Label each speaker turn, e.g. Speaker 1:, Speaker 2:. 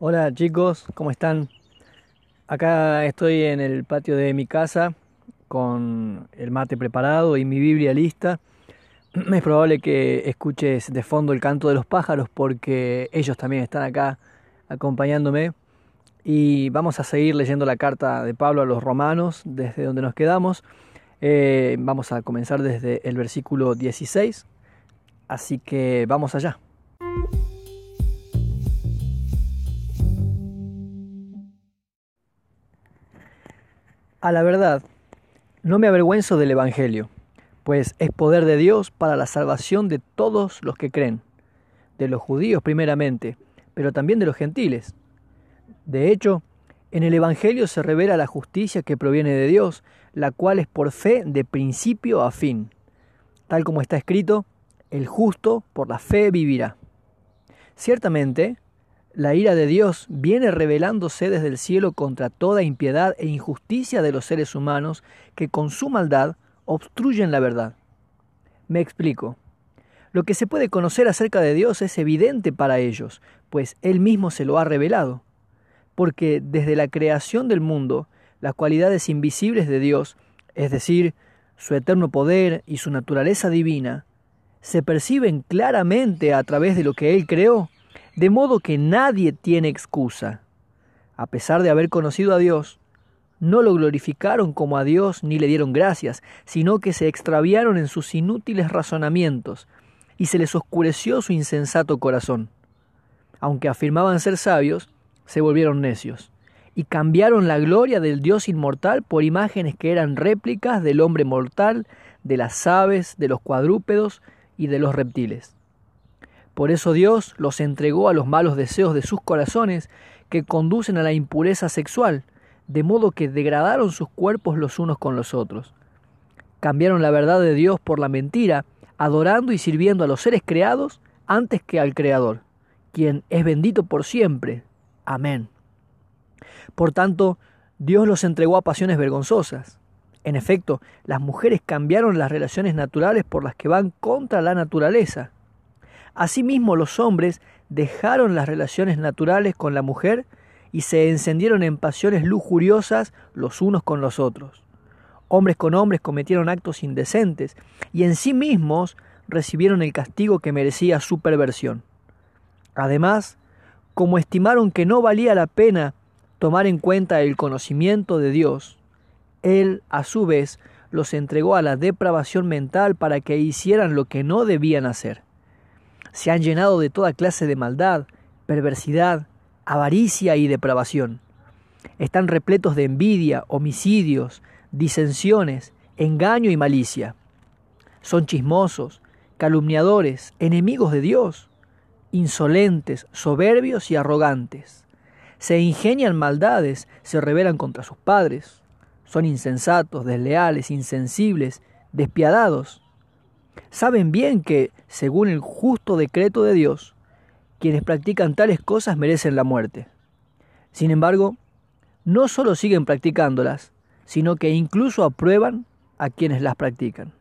Speaker 1: Hola chicos, ¿cómo están? Acá estoy en el patio de mi casa con el mate preparado y mi Biblia lista. Es probable que escuches de fondo el canto de los pájaros porque ellos también están acá acompañándome. Y vamos a seguir leyendo la carta de Pablo a los romanos desde donde nos quedamos. Eh, vamos a comenzar desde el versículo 16. Así que vamos allá. A la verdad, no me avergüenzo del Evangelio, pues es poder de Dios para la salvación de todos los que creen, de los judíos primeramente, pero también de los gentiles. De hecho, en el Evangelio se revela la justicia que proviene de Dios, la cual es por fe de principio a fin. Tal como está escrito, el justo por la fe vivirá. Ciertamente, la ira de Dios viene revelándose desde el cielo contra toda impiedad e injusticia de los seres humanos que con su maldad obstruyen la verdad. Me explico. Lo que se puede conocer acerca de Dios es evidente para ellos, pues Él mismo se lo ha revelado. Porque desde la creación del mundo, las cualidades invisibles de Dios, es decir, su eterno poder y su naturaleza divina, se perciben claramente a través de lo que Él creó de modo que nadie tiene excusa. A pesar de haber conocido a Dios, no lo glorificaron como a Dios ni le dieron gracias, sino que se extraviaron en sus inútiles razonamientos y se les oscureció su insensato corazón. Aunque afirmaban ser sabios, se volvieron necios y cambiaron la gloria del Dios inmortal por imágenes que eran réplicas del hombre mortal, de las aves, de los cuadrúpedos y de los reptiles. Por eso Dios los entregó a los malos deseos de sus corazones que conducen a la impureza sexual, de modo que degradaron sus cuerpos los unos con los otros. Cambiaron la verdad de Dios por la mentira, adorando y sirviendo a los seres creados antes que al Creador, quien es bendito por siempre. Amén. Por tanto, Dios los entregó a pasiones vergonzosas. En efecto, las mujeres cambiaron las relaciones naturales por las que van contra la naturaleza Asimismo, los hombres dejaron las relaciones naturales con la mujer y se encendieron en pasiones lujuriosas los unos con los otros. Hombres con hombres cometieron actos indecentes y en sí mismos recibieron el castigo que merecía su perversión. Además, como estimaron que no valía la pena tomar en cuenta el conocimiento de Dios, Él, a su vez, los entregó a la depravación mental para que hicieran lo que no debían hacer se han llenado de toda clase de maldad, perversidad, avaricia y depravación. Están repletos de envidia, homicidios, disensiones, engaño y malicia. Son chismosos, calumniadores, enemigos de Dios, insolentes, soberbios y arrogantes. Se ingenian maldades, se rebelan contra sus padres. Son insensatos, desleales, insensibles, despiadados saben bien que, según el justo decreto de Dios, quienes practican tales cosas merecen la muerte. Sin embargo, no solo siguen practicándolas, sino que incluso aprueban a quienes las practican.